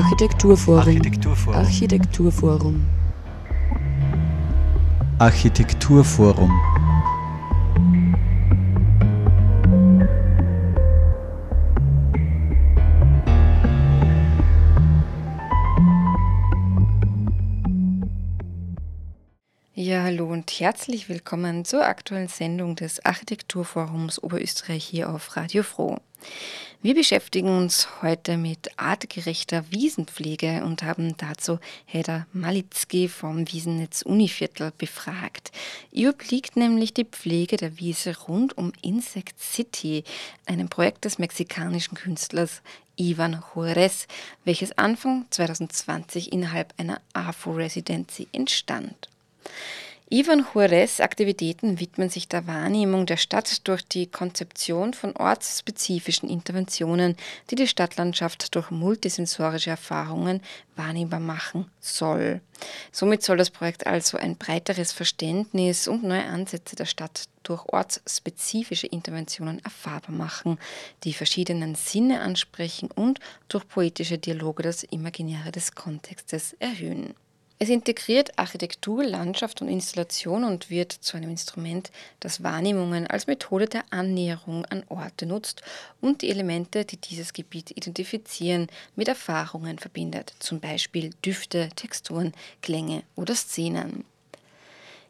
Architekturforum. Architekturforum. Architekturforum. Architekturforum. Ja, hallo und herzlich willkommen zur aktuellen Sendung des Architekturforums Oberösterreich hier auf Radio Froh. Wir beschäftigen uns heute mit artgerechter Wiesenpflege und haben dazu Hedda Malitzki vom Wiesennetz Univiertel befragt. Ihr obliegt nämlich die Pflege der Wiese rund um Insect City, einem Projekt des mexikanischen Künstlers Ivan Juarez, welches Anfang 2020 innerhalb einer AFO-Residency entstand. Ivan Juarez Aktivitäten widmen sich der Wahrnehmung der Stadt durch die Konzeption von ortsspezifischen Interventionen, die die Stadtlandschaft durch multisensorische Erfahrungen wahrnehmbar machen soll. Somit soll das Projekt also ein breiteres Verständnis und neue Ansätze der Stadt durch ortsspezifische Interventionen erfahrbar machen, die verschiedenen Sinne ansprechen und durch poetische Dialoge das Imaginäre des Kontextes erhöhen. Es integriert Architektur, Landschaft und Installation und wird zu einem Instrument, das Wahrnehmungen als Methode der Annäherung an Orte nutzt und die Elemente, die dieses Gebiet identifizieren, mit Erfahrungen verbindet, zum Beispiel Düfte, Texturen, Klänge oder Szenen.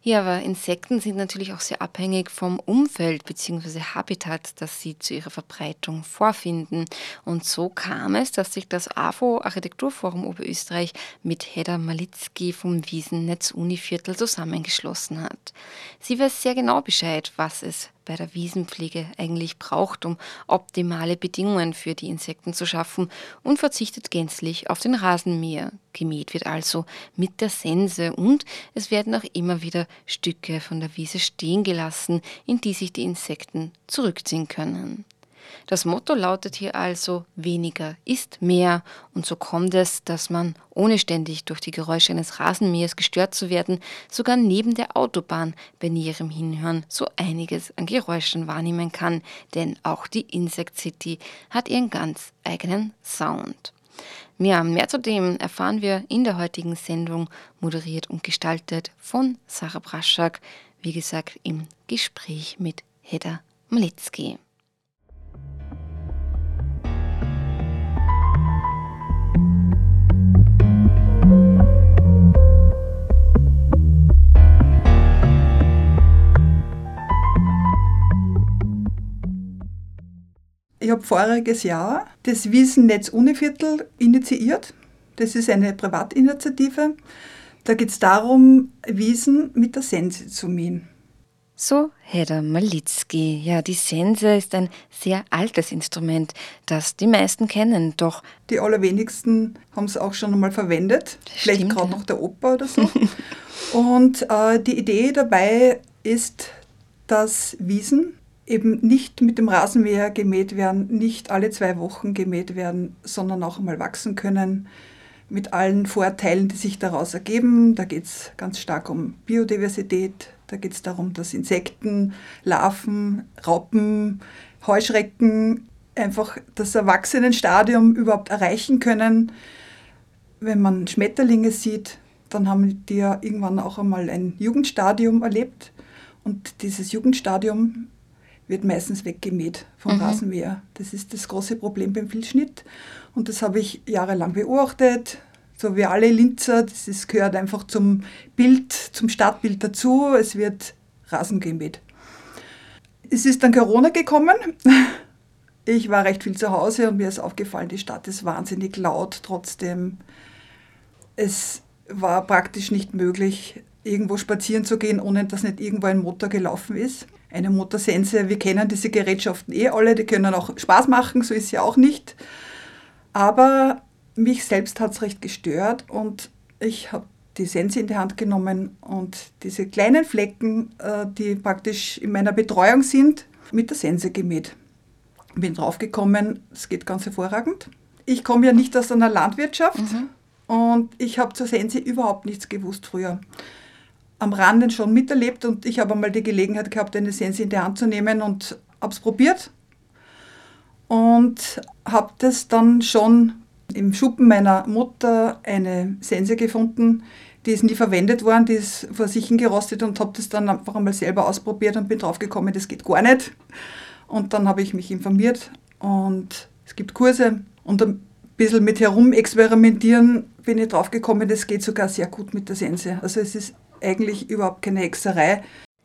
Ja, aber Insekten sind natürlich auch sehr abhängig vom Umfeld bzw. Habitat, das sie zu ihrer Verbreitung vorfinden. Und so kam es, dass sich das AFO Architekturforum Oberösterreich mit Hedda Malitzki vom Wiesennetz Univiertel zusammengeschlossen hat. Sie weiß sehr genau Bescheid, was es bei der Wiesenpflege eigentlich braucht, um optimale Bedingungen für die Insekten zu schaffen und verzichtet gänzlich auf den Rasenmäher. Gemäht wird also mit der Sense und es werden auch immer wieder Stücke von der Wiese stehen gelassen, in die sich die Insekten zurückziehen können. Das Motto lautet hier also weniger ist mehr und so kommt es, dass man, ohne ständig durch die Geräusche eines Rasenmähers gestört zu werden, sogar neben der Autobahn bei näherem Hinhören so einiges an Geräuschen wahrnehmen kann, denn auch die Insect City hat ihren ganz eigenen Sound. Ja, mehr zu dem erfahren wir in der heutigen Sendung, moderiert und gestaltet von Sarah Braschak, wie gesagt im Gespräch mit Hedda Malitzki. Ich habe voriges Jahr das Wiesennetz Univiertel initiiert. Das ist eine Privatinitiative. Da geht es darum, Wiesen mit der Sense zu mähen. So Hedda Malitzki. Ja, die Sense ist ein sehr altes Instrument, das die meisten kennen, doch. Die allerwenigsten haben es auch schon einmal verwendet. Vielleicht gerade ja. noch der Opa oder so. Und äh, die Idee dabei ist, dass Wiesen eben nicht mit dem Rasenmäher gemäht werden, nicht alle zwei Wochen gemäht werden, sondern auch einmal wachsen können mit allen Vorteilen, die sich daraus ergeben. Da geht es ganz stark um Biodiversität, da geht es darum, dass Insekten, Larven, Raupen, Heuschrecken einfach das Erwachsenenstadium überhaupt erreichen können. Wenn man Schmetterlinge sieht, dann haben die ja irgendwann auch einmal ein Jugendstadium erlebt. Und dieses Jugendstadium wird meistens weggemäht vom mhm. Rasenmäher. Das ist das große Problem beim Filzschnitt. Und das habe ich jahrelang beobachtet. So wie alle Linzer, das ist, gehört einfach zum Bild, zum Stadtbild dazu. Es wird Rasen gemäht. Es ist dann Corona gekommen. Ich war recht viel zu Hause und mir ist aufgefallen, die Stadt ist wahnsinnig laut trotzdem. Es war praktisch nicht möglich, irgendwo spazieren zu gehen, ohne dass nicht irgendwo ein Motor gelaufen ist eine Motorsense. Wir kennen diese Gerätschaften eh alle, die können auch Spaß machen, so ist sie auch nicht. Aber mich selbst hat es recht gestört und ich habe die Sense in die Hand genommen und diese kleinen Flecken, äh, die praktisch in meiner Betreuung sind, mit der Sense gemäht. Bin draufgekommen, es geht ganz hervorragend. Ich komme ja nicht aus einer Landwirtschaft mhm. und ich habe zur Sense überhaupt nichts gewusst früher am Rande schon miterlebt und ich habe einmal die Gelegenheit gehabt, eine Sense in die Hand zu nehmen und habe es probiert und habe das dann schon im Schuppen meiner Mutter eine Sense gefunden, die ist nie verwendet worden, die ist vor sich hingerostet und habe das dann einfach einmal selber ausprobiert und bin draufgekommen, das geht gar nicht. Und dann habe ich mich informiert und es gibt Kurse und ein bisschen mit herumexperimentieren bin ich draufgekommen, das geht sogar sehr gut mit der Sense. Also es ist eigentlich überhaupt keine Hexerei.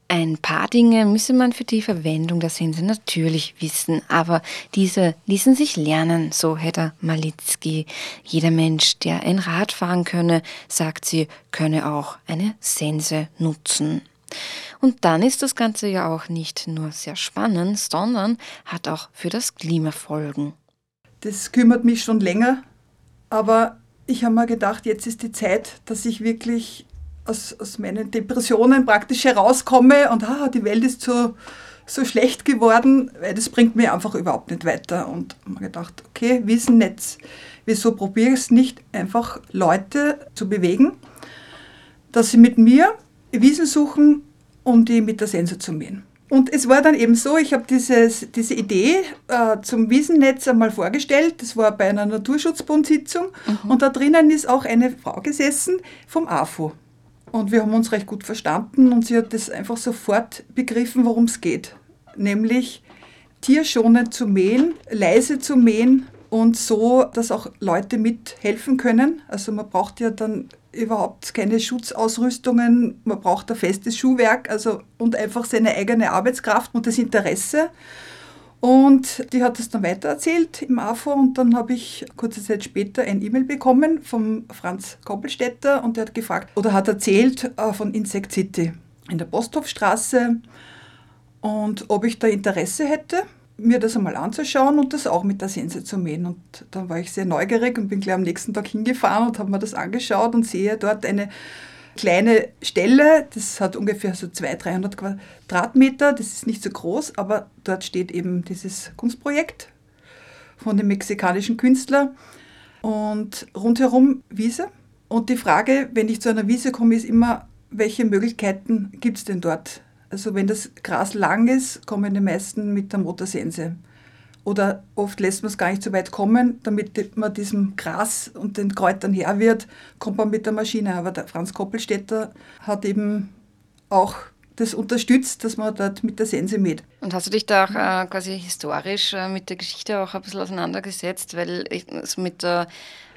Ein paar Dinge müsse man für die Verwendung der Sense natürlich wissen, aber diese ließen sich lernen, so Hedda Malitzki. Jeder Mensch, der ein Rad fahren könne, sagt sie, könne auch eine Sense nutzen. Und dann ist das Ganze ja auch nicht nur sehr spannend, sondern hat auch für das Klima Folgen. Das kümmert mich schon länger, aber ich habe mir gedacht, jetzt ist die Zeit, dass ich wirklich aus, aus meinen Depressionen praktisch herauskomme und ah, die Welt ist so, so schlecht geworden, weil das bringt mir einfach überhaupt nicht weiter. Und habe mir gedacht, okay, Wiesennetz, wieso probiere ich es nicht, einfach Leute zu bewegen, dass sie mit mir Wiesen suchen, um die mit der Sense zu mähen. Und es war dann eben so, ich habe diese Idee äh, zum Wiesennetz einmal vorgestellt. Das war bei einer Naturschutzbundsitzung. Mhm. Und da drinnen ist auch eine Frau gesessen vom AFO. Und wir haben uns recht gut verstanden und sie hat das einfach sofort begriffen, worum es geht. Nämlich tierschonend zu mähen, leise zu mähen und so, dass auch Leute mithelfen können. Also man braucht ja dann überhaupt keine Schutzausrüstungen, man braucht ein festes Schuhwerk also, und einfach seine eigene Arbeitskraft und das Interesse. Und die hat es dann weitererzählt im AFO und dann habe ich kurze Zeit später ein E-Mail bekommen vom Franz Koppelstädter und der hat gefragt oder hat erzählt äh, von Insect City in der Posthofstraße und ob ich da Interesse hätte, mir das einmal anzuschauen und das auch mit der Sense zu mähen. Und dann war ich sehr neugierig und bin gleich am nächsten Tag hingefahren und habe mir das angeschaut und sehe dort eine kleine Stelle, das hat ungefähr so 200, 300 Quadratmeter, das ist nicht so groß, aber dort steht eben dieses Kunstprojekt von dem mexikanischen Künstler und rundherum Wiese. Und die Frage, wenn ich zu einer Wiese komme, ist immer, welche Möglichkeiten gibt es denn dort? Also wenn das Gras lang ist, kommen die meisten mit der Motorsense. Oder oft lässt man es gar nicht so weit kommen, damit man diesem Gras und den Kräutern her wird, kommt man mit der Maschine. Aber der Franz Koppelstädter hat eben auch das unterstützt, dass man dort mit der Sense mäht. Und hast du dich da auch äh, quasi historisch äh, mit der Geschichte auch ein bisschen auseinandergesetzt? Weil ich, also mit der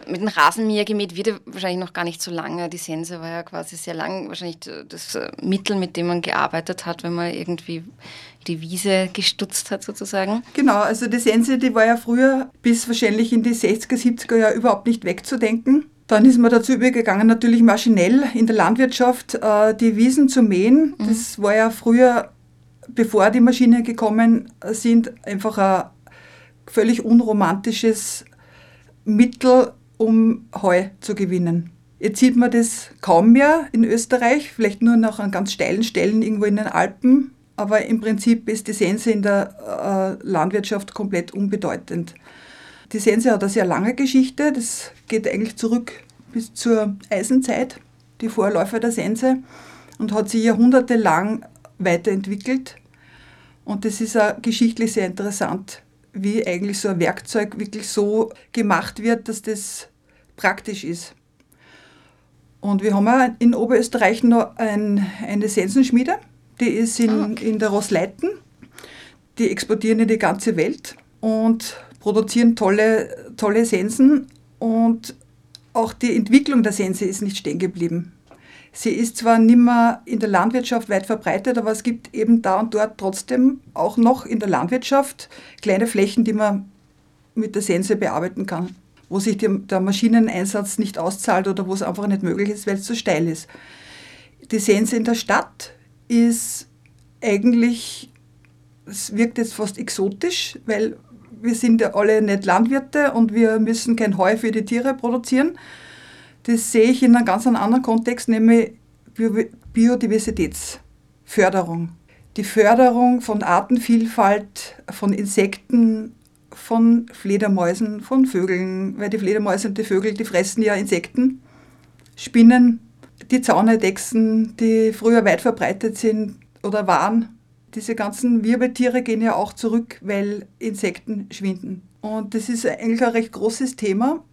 mit dem Rasenmäher gemäht wird ja wahrscheinlich noch gar nicht so lange. Die Sense war ja quasi sehr lang, wahrscheinlich das äh, Mittel, mit dem man gearbeitet hat, wenn man irgendwie die Wiese gestutzt hat sozusagen. Genau, also die Sense, die war ja früher bis wahrscheinlich in die 60er, 70er Jahre überhaupt nicht wegzudenken. Dann ist man dazu übergegangen, natürlich maschinell in der Landwirtschaft äh, die Wiesen zu mähen. Mhm. Das war ja früher, bevor die Maschinen gekommen sind, einfach ein völlig unromantisches Mittel, um Heu zu gewinnen. Jetzt sieht man das kaum mehr in Österreich, vielleicht nur noch an ganz steilen Stellen irgendwo in den Alpen, aber im Prinzip ist die Sense in der äh, Landwirtschaft komplett unbedeutend. Die Sense hat eine sehr lange Geschichte, das geht eigentlich zurück bis zur Eisenzeit, die Vorläufer der Sense, und hat sich jahrhundertelang weiterentwickelt. Und das ist auch geschichtlich sehr interessant, wie eigentlich so ein Werkzeug wirklich so gemacht wird, dass das praktisch ist. Und wir haben auch in Oberösterreich noch ein, eine Sensenschmiede, die ist in, ah, okay. in der Rossleiten. Die exportieren in die ganze Welt und produzieren tolle, tolle Sensen. Und auch die Entwicklung der Sense ist nicht stehen geblieben. Sie ist zwar nicht mehr in der Landwirtschaft weit verbreitet, aber es gibt eben da und dort trotzdem auch noch in der Landwirtschaft kleine Flächen, die man mit der Sense bearbeiten kann, wo sich der Maschineneinsatz nicht auszahlt oder wo es einfach nicht möglich ist, weil es zu steil ist. Die Sense in der Stadt ist eigentlich, es wirkt jetzt fast exotisch, weil wir sind ja alle nicht Landwirte und wir müssen kein Heu für die Tiere produzieren das sehe ich in einem ganz anderen Kontext, nämlich Biodiversitätsförderung. Die Förderung von Artenvielfalt, von Insekten, von Fledermäusen, von Vögeln, weil die Fledermäuse und die Vögel, die fressen ja Insekten, Spinnen, die Zauneidechsen, die früher weit verbreitet sind oder waren. Diese ganzen Wirbeltiere gehen ja auch zurück, weil Insekten schwinden. Und das ist eigentlich ein recht großes Thema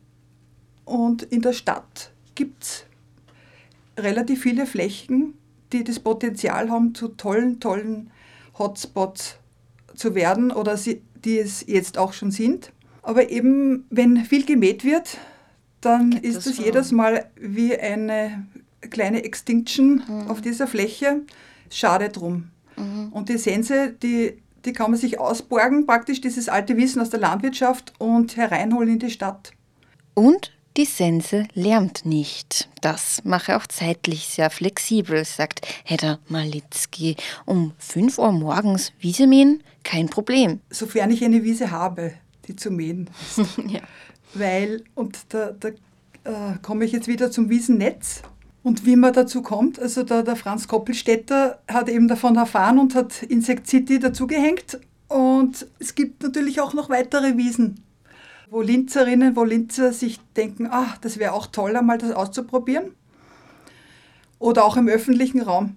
Und in der Stadt gibt es relativ viele Flächen, die das Potenzial haben, zu tollen, tollen Hotspots zu werden oder sie, die es jetzt auch schon sind. Aber eben, wenn viel gemäht wird, dann Gibt ist es jedes Mal wie eine kleine Extinction mhm. auf dieser Fläche. Schade drum. Mhm. Und die Sense, die, die kann man sich ausborgen, praktisch dieses alte Wissen aus der Landwirtschaft und hereinholen in die Stadt. Und die Sense lärmt nicht. Das mache auch zeitlich sehr flexibel, sagt Hedda Malitzki. Um 5 Uhr morgens Wiese mähen, kein Problem. Sofern ich eine Wiese habe, die zu mähen ja. Weil, und da, da äh, komme ich jetzt wieder zum Wiesennetz. Und wie man dazu kommt, also der, der Franz Koppelstädter hat eben davon erfahren und hat Insect City dazugehängt. Und es gibt natürlich auch noch weitere Wiesen wo Linzerinnen, wo Linzer sich denken, ach, das wäre auch toll, einmal das auszuprobieren. Oder auch im öffentlichen Raum.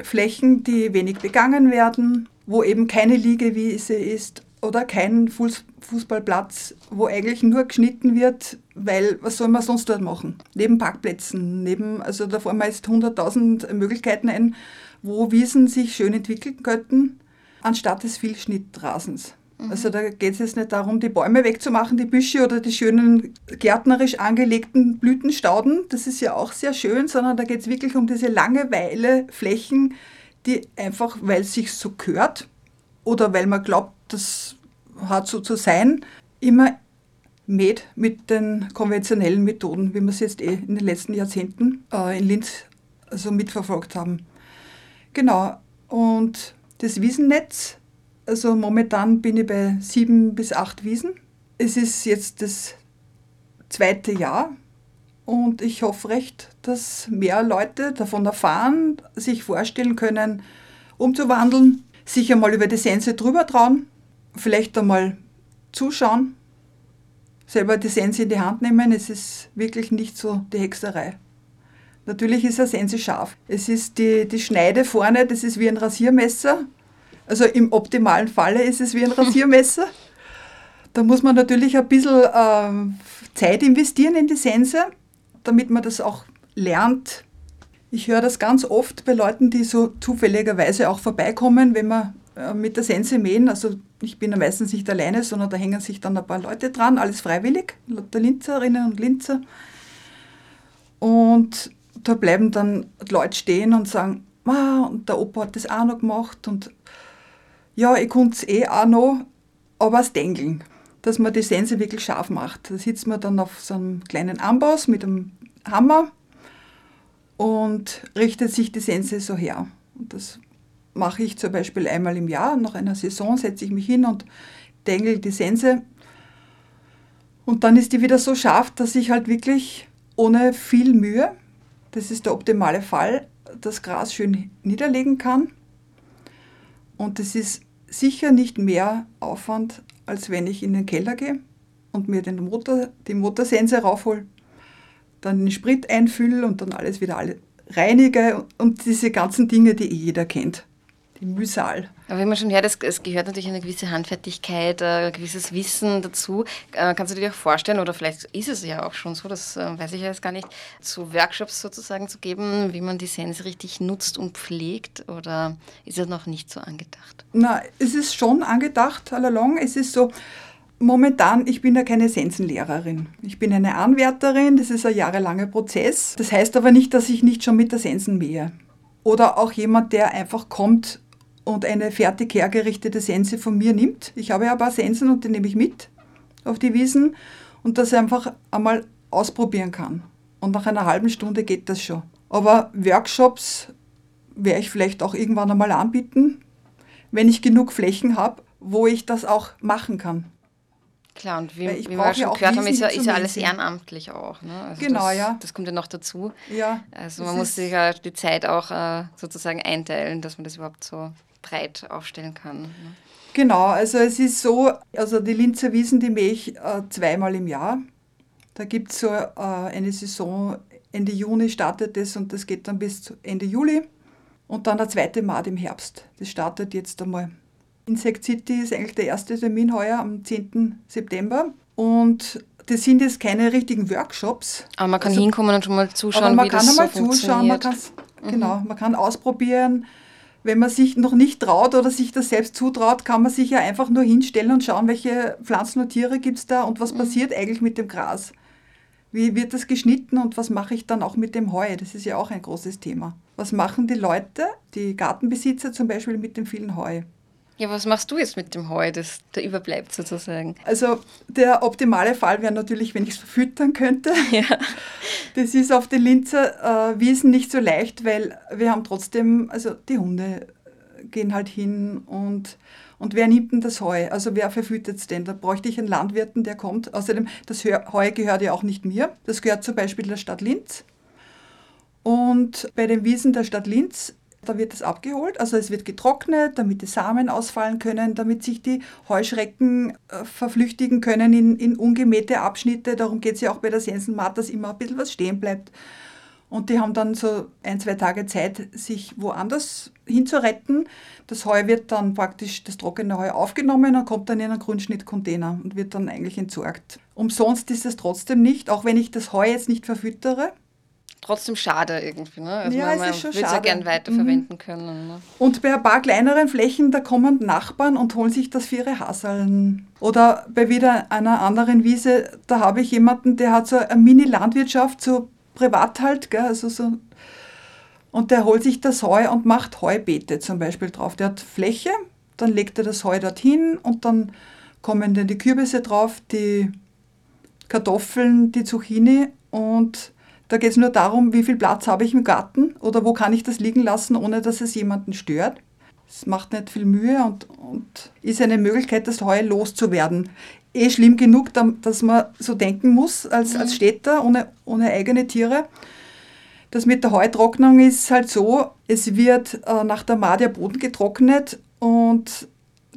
Flächen, die wenig begangen werden, wo eben keine Liegewiese ist oder kein Fußballplatz, wo eigentlich nur geschnitten wird, weil was soll man sonst dort machen? Neben Parkplätzen, neben, also da fallen mir jetzt 100.000 Möglichkeiten ein, wo Wiesen sich schön entwickeln könnten, anstatt des Vielschnittrasens. Mhm. Also da geht es jetzt nicht darum, die Bäume wegzumachen, die Büsche oder die schönen gärtnerisch angelegten Blütenstauden, das ist ja auch sehr schön, sondern da geht es wirklich um diese Langeweile-Flächen, die einfach, weil es sich so gehört oder weil man glaubt, das hat so zu sein, immer mäht mit den konventionellen Methoden, wie wir es jetzt eh in den letzten Jahrzehnten äh, in Linz also mitverfolgt haben. Genau. Und das Wiesennetz also momentan bin ich bei sieben bis acht Wiesen. Es ist jetzt das zweite Jahr und ich hoffe recht, dass mehr Leute davon erfahren, sich vorstellen können, umzuwandeln, sich einmal über die Sense drüber trauen, vielleicht einmal zuschauen, selber die Sense in die Hand nehmen. Es ist wirklich nicht so die Hexerei. Natürlich ist eine Sense scharf. Es ist die, die Schneide vorne, das ist wie ein Rasiermesser also im optimalen Falle ist es wie ein Rasiermesser. Da muss man natürlich ein bisschen äh, Zeit investieren in die Sense, damit man das auch lernt. Ich höre das ganz oft bei Leuten, die so zufälligerweise auch vorbeikommen, wenn äh, mit der Sense mähen. Also ich bin ja meistens nicht alleine, sondern da hängen sich dann ein paar Leute dran, alles freiwillig, der Linzerinnen und Linzer. Und da bleiben dann Leute stehen und sagen, ah, und der Opa hat das auch noch gemacht und ja, ich konnte es eh auch noch, aber das Dengeln, dass man die Sense wirklich scharf macht. Da sitzt man dann auf so einem kleinen Amboss mit einem Hammer und richtet sich die Sense so her. Und das mache ich zum Beispiel einmal im Jahr. Nach einer Saison setze ich mich hin und dengel die Sense. Und dann ist die wieder so scharf, dass ich halt wirklich ohne viel Mühe, das ist der optimale Fall, das Gras schön niederlegen kann. Und das ist sicher nicht mehr Aufwand, als wenn ich in den Keller gehe und mir den Motor, die Motorsense raufhole, dann den Sprit einfülle und dann alles wieder alle reinige und diese ganzen Dinge, die eh jeder kennt die Mühsal. Aber wie man schon hört, es, es gehört natürlich eine gewisse Handfertigkeit, äh, ein gewisses Wissen dazu. Äh, kannst du dir auch vorstellen, oder vielleicht ist es ja auch schon so, das äh, weiß ich jetzt gar nicht, so Workshops sozusagen zu geben, wie man die Sense richtig nutzt und pflegt, oder ist es noch nicht so angedacht? Na, es ist schon angedacht, all along. Es ist so, Momentan, ich bin ja keine Sensenlehrerin. Ich bin eine Anwärterin, das ist ein jahrelanger Prozess. Das heißt aber nicht, dass ich nicht schon mit der Sensen mähe. Oder auch jemand, der einfach kommt und eine fertig hergerichtete Sense von mir nimmt. Ich habe ja ein paar Sensen und die nehme ich mit auf die Wiesen und das einfach einmal ausprobieren kann. Und nach einer halben Stunde geht das schon. Aber Workshops werde ich vielleicht auch irgendwann einmal anbieten, wenn ich genug Flächen habe, wo ich das auch machen kann. Klar, und wie, wie wir schon gehört haben, ist ja, ist ja alles ehrenamtlich auch. Ne? Also genau, das, ja. Das kommt ja noch dazu. Ja. Also man muss sich ja die Zeit auch äh, sozusagen einteilen, dass man das überhaupt so breit aufstellen kann. Ne? Genau, also es ist so, also die Linzer Wiesen, die mähe ich äh, zweimal im Jahr. Da gibt es so äh, eine Saison, Ende Juni startet es und das geht dann bis Ende Juli. Und dann der zweite Mal im Herbst. Das startet jetzt einmal. Insect City ist eigentlich der erste Termin heuer am 10. September. Und das sind jetzt keine richtigen Workshops. Aber man kann also, hinkommen und schon mal zuschauen, aber man wie kann das einmal so zuschauen, man kann, genau, man kann ausprobieren. Wenn man sich noch nicht traut oder sich das selbst zutraut, kann man sich ja einfach nur hinstellen und schauen, welche Pflanzen und Tiere gibt es da und was Mhm. passiert eigentlich mit dem Gras. Wie wird das geschnitten und was mache ich dann auch mit dem Heu? Das ist ja auch ein großes Thema. Was machen die Leute, die Gartenbesitzer zum Beispiel mit dem vielen Heu? Ja, was machst du jetzt mit dem Heu, das da überbleibt sozusagen? Also der optimale Fall wäre natürlich, wenn ich es verfüttern könnte. Ja. Das ist auf den Linzer äh, Wiesen nicht so leicht, weil wir haben trotzdem, also die Hunde gehen halt hin und, und wer nimmt denn das Heu? Also wer verfüttert es denn? Da bräuchte ich einen Landwirten, der kommt. Außerdem, das Heu gehört ja auch nicht mir. Das gehört zum Beispiel der Stadt Linz. Und bei den Wiesen der Stadt Linz, da wird es abgeholt. Also es wird getrocknet, damit die Samen ausfallen können, damit sich die Heuschrecken äh, verflüchtigen können in, in ungemähte Abschnitte. Darum geht es ja auch bei der Sensenmaat, dass immer ein bisschen was stehen bleibt. Und die haben dann so ein, zwei Tage Zeit, sich woanders hinzuretten. Das Heu wird dann praktisch, das trockene Heu aufgenommen und kommt dann in einen Grundschnittcontainer und wird dann eigentlich entsorgt. Umsonst ist es trotzdem nicht, auch wenn ich das Heu jetzt nicht verfüttere. Trotzdem schade irgendwie, ne? Also Ja, man, es ist schon es ja schade. gern weiterverwenden können. Ne? Und bei ein paar kleineren Flächen, da kommen Nachbarn und holen sich das für ihre Haseln. Oder bei wieder einer anderen Wiese, da habe ich jemanden, der hat so eine Mini-Landwirtschaft, so privat halt, gell, also so. Und der holt sich das Heu und macht Heubeete zum Beispiel drauf. Der hat Fläche, dann legt er das Heu dorthin und dann kommen dann die Kürbisse drauf, die Kartoffeln, die Zucchini und da geht es nur darum, wie viel Platz habe ich im Garten oder wo kann ich das liegen lassen, ohne dass es jemanden stört. Es macht nicht viel Mühe und, und ist eine Möglichkeit, das Heu loszuwerden. Eh schlimm genug, da- dass man so denken muss als, als Städter ohne, ohne eigene Tiere. Das mit der Heutrocknung ist halt so, es wird äh, nach der der Boden getrocknet und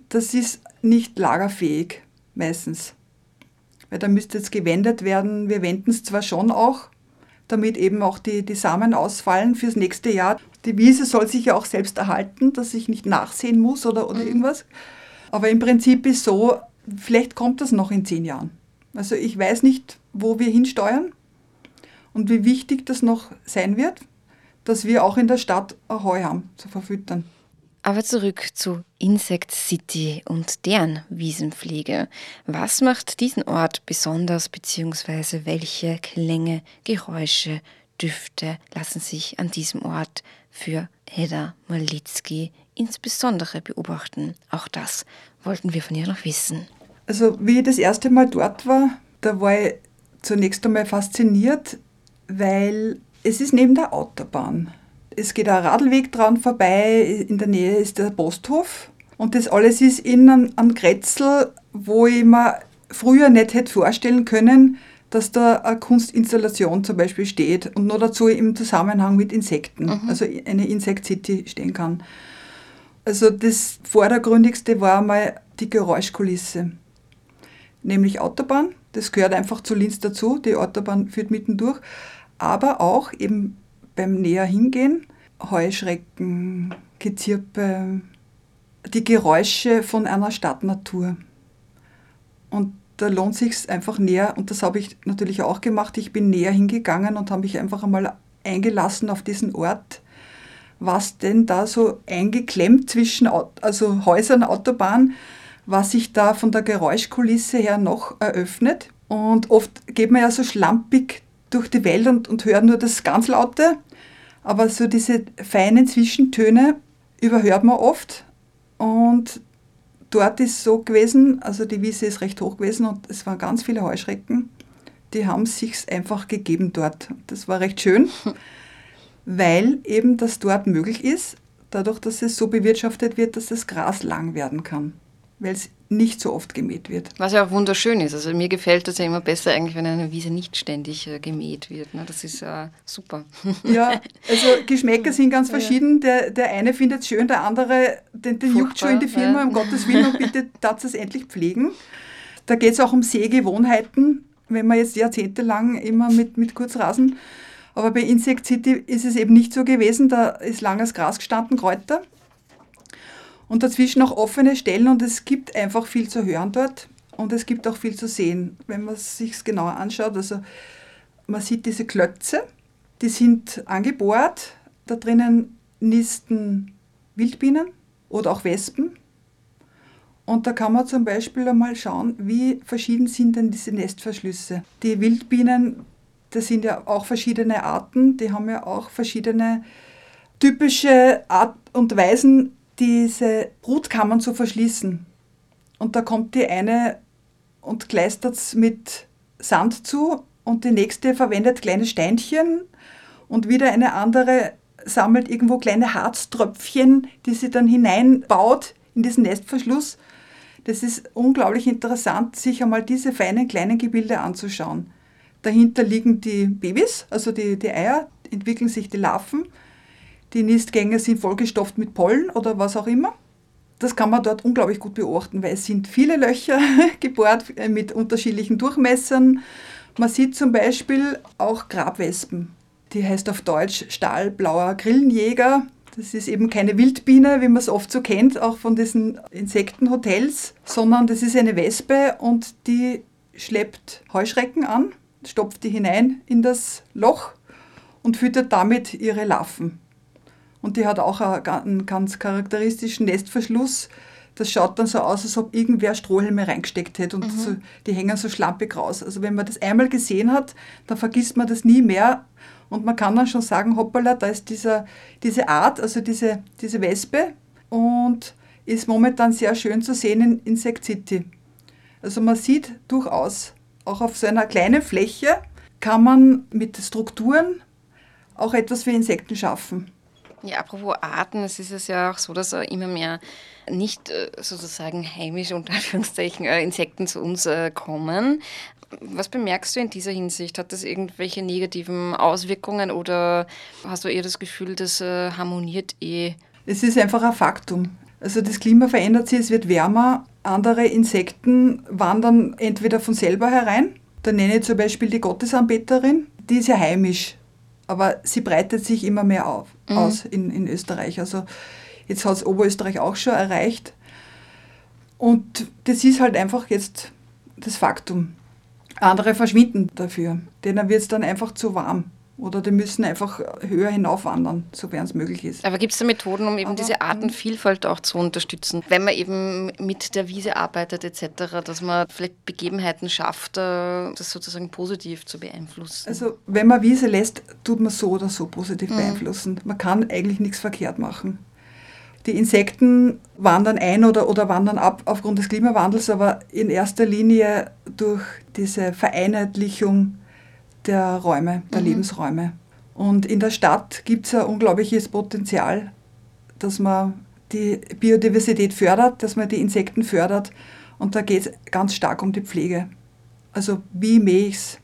das ist nicht lagerfähig meistens. Weil da müsste jetzt gewendet werden. Wir wenden es zwar schon auch, damit eben auch die, die Samen ausfallen fürs nächste Jahr. Die Wiese soll sich ja auch selbst erhalten, dass ich nicht nachsehen muss oder, oder irgendwas. Aber im Prinzip ist so, vielleicht kommt das noch in zehn Jahren. Also ich weiß nicht, wo wir hinsteuern und wie wichtig das noch sein wird, dass wir auch in der Stadt Heu haben zu verfüttern. Aber zurück zu Insect City und deren Wiesenpflege. Was macht diesen Ort besonders, beziehungsweise welche Klänge, Geräusche, Düfte lassen sich an diesem Ort für Hedda Malitzki insbesondere beobachten? Auch das wollten wir von ihr noch wissen. Also wie ich das erste Mal dort war, da war ich zunächst einmal fasziniert, weil es ist neben der Autobahn. Es geht ein Radlweg dran vorbei, in der Nähe ist der Posthof und das alles ist in einem, einem Grätzl, wo ich mir früher nicht hätte vorstellen können, dass da eine Kunstinstallation zum Beispiel steht und nur dazu im Zusammenhang mit Insekten, also eine Insect City stehen kann. Also das Vordergründigste war mal die Geräuschkulisse nämlich Autobahn. Das gehört einfach zu Linz dazu. Die Autobahn führt mittendurch. Aber auch eben beim näher hingehen, Heuschrecken, Gezirpe, die Geräusche von einer Stadtnatur. Und da lohnt sich einfach näher, und das habe ich natürlich auch gemacht, ich bin näher hingegangen und habe mich einfach einmal eingelassen auf diesen Ort, was denn da so eingeklemmt zwischen also Häusern, Autobahn, was sich da von der Geräuschkulisse her noch eröffnet. Und oft geht man ja so schlampig durch die Welt und, und hört nur das ganz Laute, aber so diese feinen Zwischentöne überhört man oft. Und dort ist so gewesen, also die Wiese ist recht hoch gewesen und es waren ganz viele Heuschrecken. Die haben sich's einfach gegeben dort. Das war recht schön, weil eben das dort möglich ist, dadurch, dass es so bewirtschaftet wird, dass das Gras lang werden kann, weil es nicht so oft gemäht wird. Was ja auch wunderschön ist. Also mir gefällt das ja immer besser eigentlich, wenn eine Wiese nicht ständig äh, gemäht wird. Ne? Das ist äh, super. Ja, also Geschmäcker sind ganz verschieden. Der, der eine findet es schön, der andere, den, den juckt schon in die Firma, ja. um Gottes Willen, und bitte darf es endlich pflegen. Da geht es auch um Sehgewohnheiten, wenn man jetzt jahrzehntelang immer mit, mit Kurzrasen. Aber bei Insect City ist es eben nicht so gewesen. Da ist langes Gras gestanden, Kräuter. Und dazwischen auch offene Stellen und es gibt einfach viel zu hören dort. und es gibt auch viel zu sehen, wenn man es sich genauer anschaut. Also man sieht diese Klötze, die sind angebohrt. Da drinnen nisten Wildbienen oder auch Wespen. Und da kann man zum Beispiel einmal schauen, wie verschieden sind denn diese Nestverschlüsse. Die Wildbienen, das sind ja auch verschiedene Arten, die haben ja auch verschiedene typische Art und Weisen, diese Brutkammern zu verschließen. Und da kommt die eine und kleistert es mit Sand zu und die nächste verwendet kleine Steinchen und wieder eine andere sammelt irgendwo kleine Harztröpfchen, die sie dann hineinbaut in diesen Nestverschluss. Das ist unglaublich interessant, sich einmal diese feinen kleinen Gebilde anzuschauen. Dahinter liegen die Babys, also die, die Eier, entwickeln sich die Larven. Die Nistgänge sind vollgestopft mit Pollen oder was auch immer. Das kann man dort unglaublich gut beobachten, weil es sind viele Löcher gebohrt äh, mit unterschiedlichen Durchmessern. Man sieht zum Beispiel auch Grabwespen. Die heißt auf Deutsch Stahlblauer Grillenjäger. Das ist eben keine Wildbiene, wie man es oft so kennt, auch von diesen Insektenhotels, sondern das ist eine Wespe und die schleppt Heuschrecken an, stopft die hinein in das Loch und füttert damit ihre Larven. Und die hat auch einen ganz charakteristischen Nestverschluss. Das schaut dann so aus, als ob irgendwer Strohhelme reingesteckt hätte und mhm. so, die hängen so schlampig raus. Also wenn man das einmal gesehen hat, dann vergisst man das nie mehr und man kann dann schon sagen, hoppala, da ist dieser, diese Art, also diese, diese Wespe und ist momentan sehr schön zu sehen in Insect City. Also man sieht durchaus, auch auf so einer kleinen Fläche kann man mit Strukturen auch etwas für Insekten schaffen. Ja, apropos Arten, es ist es ja auch so, dass immer mehr nicht äh, sozusagen heimisch unter Anführungszeichen äh, Insekten zu uns äh, kommen. Was bemerkst du in dieser Hinsicht? Hat das irgendwelche negativen Auswirkungen oder hast du eher das Gefühl, das harmoniert eh? Es ist einfach ein Faktum. Also das Klima verändert sich, es wird wärmer. Andere Insekten wandern entweder von selber herein. Da nenne ich zum Beispiel die Gottesanbeterin. Die ist ja heimisch, aber sie breitet sich immer mehr auf, mhm. aus in, in Österreich. Also jetzt hat es Oberösterreich auch schon erreicht. Und das ist halt einfach jetzt das Faktum. Andere verschwinden dafür. Denen wird es dann einfach zu warm. Oder die müssen einfach höher hinaufwandern, sofern es möglich ist. Aber gibt es da Methoden, um eben Aber, diese Artenvielfalt auch zu unterstützen? Wenn man eben mit der Wiese arbeitet etc., dass man vielleicht Begebenheiten schafft, äh, das sozusagen positiv zu beeinflussen? Also wenn man Wiese lässt, tut man so oder so positiv mhm. beeinflussen. Man kann eigentlich nichts verkehrt machen. Die Insekten wandern ein oder, oder wandern ab aufgrund des Klimawandels, aber in erster Linie durch diese Vereinheitlichung der Räume, der mhm. Lebensräume. Und in der Stadt gibt es ein unglaubliches Potenzial, dass man die Biodiversität fördert, dass man die Insekten fördert. Und da geht es ganz stark um die Pflege. Also wie mähe ich es,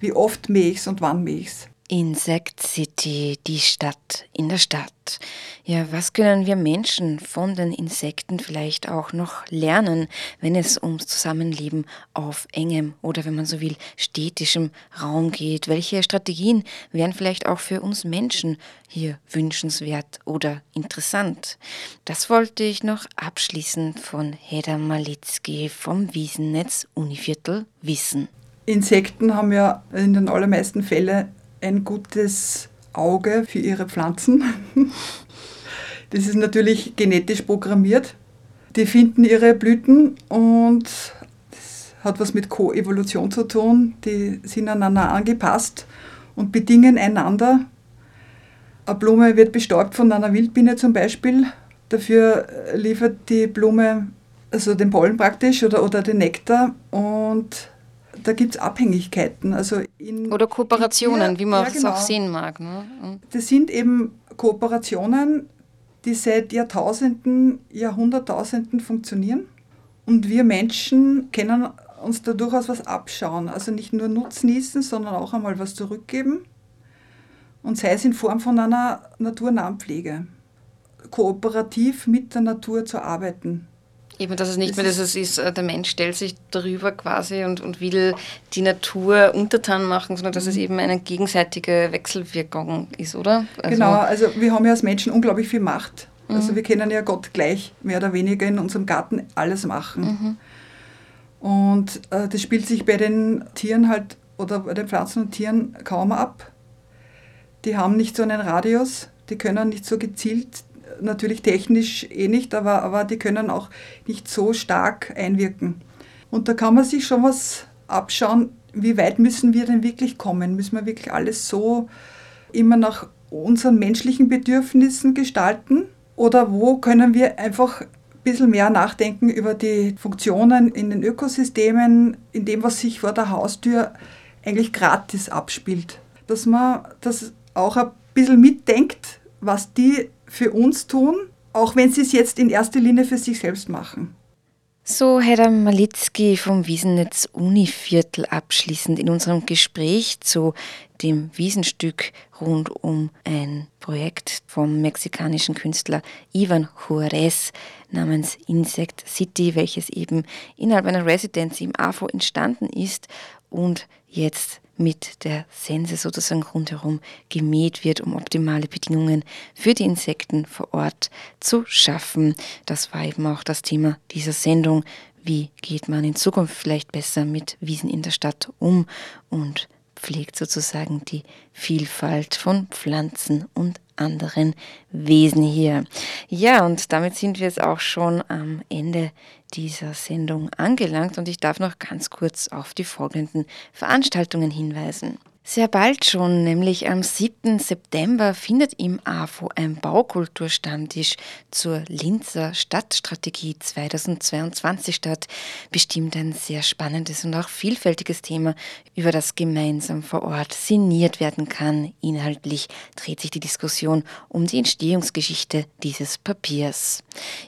wie oft mähe ich es und wann mähe ich es. Insect City, die Stadt in der Stadt. Ja, was können wir Menschen von den Insekten vielleicht auch noch lernen, wenn es ums Zusammenleben auf engem oder wenn man so will, städtischem Raum geht? Welche Strategien wären vielleicht auch für uns Menschen hier wünschenswert oder interessant? Das wollte ich noch abschließend von Hedda Malitzki vom Wiesennetz Univiertel wissen. Insekten haben ja in den allermeisten Fällen ein gutes Auge für ihre Pflanzen. Das ist natürlich genetisch programmiert. Die finden ihre Blüten und das hat was mit Koevolution zu tun. Die sind aneinander angepasst und bedingen einander. Eine Blume wird bestäubt von einer Wildbiene zum Beispiel. Dafür liefert die Blume also den Pollen praktisch oder, oder den Nektar und da gibt es Abhängigkeiten. Also in, Oder Kooperationen, in, wie man ja, es genau. auch sehen mag. Ne? Mhm. Das sind eben Kooperationen, die seit Jahrtausenden, Jahrhunderttausenden funktionieren. Und wir Menschen können uns da durchaus was abschauen. Also nicht nur nutznießen, sondern auch einmal was zurückgeben. Und sei es in Form von einer naturnahen Pflege. Kooperativ mit der Natur zu arbeiten. Eben, dass es nicht das mehr das ist, äh, der Mensch stellt sich darüber quasi und, und will die Natur untertan machen, sondern dass es mhm. eben eine gegenseitige Wechselwirkung ist, oder? Also genau, also wir haben ja als Menschen unglaublich viel Macht. Also mhm. wir können ja Gott gleich mehr oder weniger in unserem Garten alles machen. Mhm. Und äh, das spielt sich bei den Tieren halt oder bei den Pflanzen und Tieren kaum ab. Die haben nicht so einen Radius, die können nicht so gezielt, natürlich technisch eh nicht, aber, aber die können auch nicht so stark einwirken. Und da kann man sich schon was abschauen, wie weit müssen wir denn wirklich kommen? Müssen wir wirklich alles so immer nach unseren menschlichen Bedürfnissen gestalten? Oder wo können wir einfach ein bisschen mehr nachdenken über die Funktionen in den Ökosystemen, in dem, was sich vor der Haustür eigentlich gratis abspielt? Dass man das auch ein bisschen mitdenkt, was die für uns tun, auch wenn sie es jetzt in erster Linie für sich selbst machen. So Hedda Malitzki vom Wiesennetz Univiertel abschließend in unserem Gespräch zu dem Wiesenstück rund um ein Projekt vom mexikanischen Künstler Ivan Juarez namens Insect City, welches eben innerhalb einer Residency im AFO entstanden ist und jetzt mit der Sense sozusagen rundherum gemäht wird, um optimale Bedingungen für die Insekten vor Ort zu schaffen. Das war eben auch das Thema dieser Sendung. Wie geht man in Zukunft vielleicht besser mit Wiesen in der Stadt um und pflegt sozusagen die Vielfalt von Pflanzen und anderen Wesen hier. Ja, und damit sind wir jetzt auch schon am Ende dieser Sendung angelangt und ich darf noch ganz kurz auf die folgenden Veranstaltungen hinweisen. Sehr bald schon, nämlich am 7. September, findet im AFO ein Baukulturstammtisch zur Linzer Stadtstrategie 2022 statt. Bestimmt ein sehr spannendes und auch vielfältiges Thema, über das gemeinsam vor Ort sinniert werden kann. Inhaltlich dreht sich die Diskussion um die Entstehungsgeschichte dieses Papiers.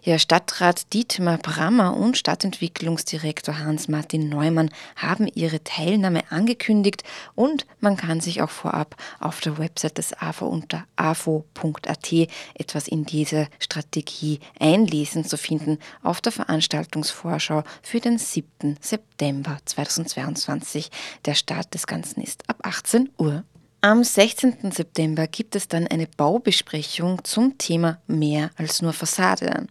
Ja, Stadtrat Dietmar Brammer und Stadtentwicklungsdirektor Hans-Martin Neumann haben ihre Teilnahme angekündigt und man man kann sich auch vorab auf der Website des AFO unter afo.at etwas in dieser Strategie einlesen zu finden auf der Veranstaltungsvorschau für den 7. September 2022. Der Start des Ganzen ist ab 18 Uhr. Am 16. September gibt es dann eine Baubesprechung zum Thema mehr als nur Fassade.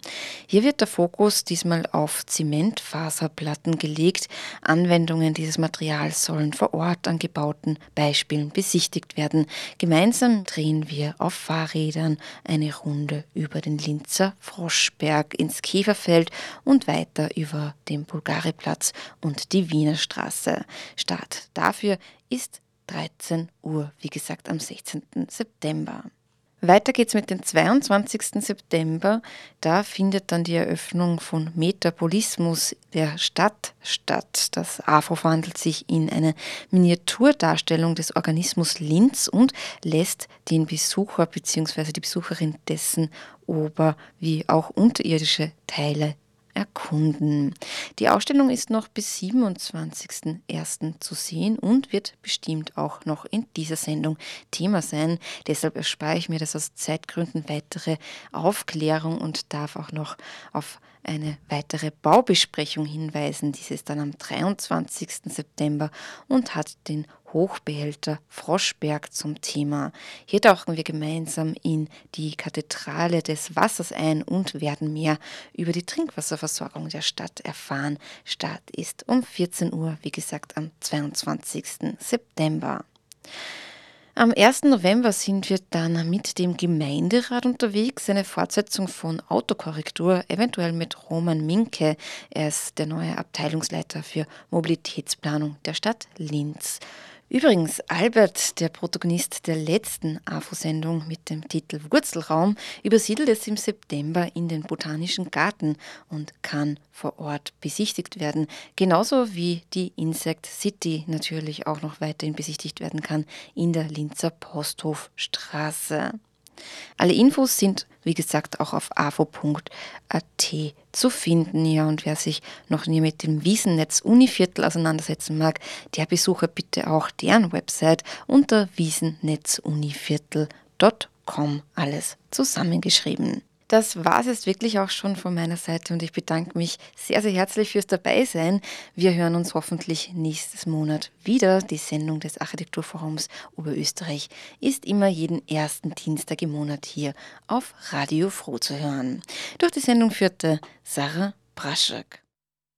Hier wird der Fokus diesmal auf Zementfaserplatten gelegt. Anwendungen dieses Materials sollen vor Ort an gebauten Beispielen besichtigt werden. Gemeinsam drehen wir auf Fahrrädern eine Runde über den Linzer Froschberg ins Käferfeld und weiter über den Bulgariplatz und die Wiener Straße. Start dafür ist 13 Uhr, wie gesagt am 16. September. Weiter geht's mit dem 22. September. Da findet dann die Eröffnung von Metabolismus der Stadt statt. Das AFO verwandelt sich in eine Miniaturdarstellung des Organismus Linz und lässt den Besucher bzw. die Besucherin dessen Ober- wie auch unterirdische Teile erkunden. Die Ausstellung ist noch bis 27.01. zu sehen und wird bestimmt auch noch in dieser Sendung Thema sein. Deshalb erspare ich mir das aus Zeitgründen weitere Aufklärung und darf auch noch auf eine weitere Baubesprechung hinweisen. Dies ist dann am 23. September und hat den Hochbehälter Froschberg zum Thema. Hier tauchen wir gemeinsam in die Kathedrale des Wassers ein und werden mehr über die Trinkwasserversorgung der Stadt erfahren. Start ist um 14 Uhr, wie gesagt, am 22. September. Am 1. November sind wir dann mit dem Gemeinderat unterwegs, eine Fortsetzung von Autokorrektur, eventuell mit Roman Minke. Er ist der neue Abteilungsleiter für Mobilitätsplanung der Stadt Linz. Übrigens, Albert, der Protagonist der letzten AFO-Sendung mit dem Titel Wurzelraum, übersiedelt es im September in den Botanischen Garten und kann vor Ort besichtigt werden. Genauso wie die Insect City natürlich auch noch weiterhin besichtigt werden kann in der Linzer Posthofstraße. Alle Infos sind, wie gesagt, auch auf avo.at zu finden. Ja, und wer sich noch nie mit dem Wiesennetz Univiertel auseinandersetzen mag, der besuche bitte auch deren Website unter wiesennetzuniviertel.com. Alles zusammengeschrieben. Das war es jetzt wirklich auch schon von meiner Seite und ich bedanke mich sehr, sehr herzlich fürs Dabeisein. Wir hören uns hoffentlich nächstes Monat wieder. Die Sendung des Architekturforums Oberösterreich ist immer jeden ersten Dienstag im Monat hier auf Radio Froh zu hören. Durch die Sendung führte Sarah Braschek.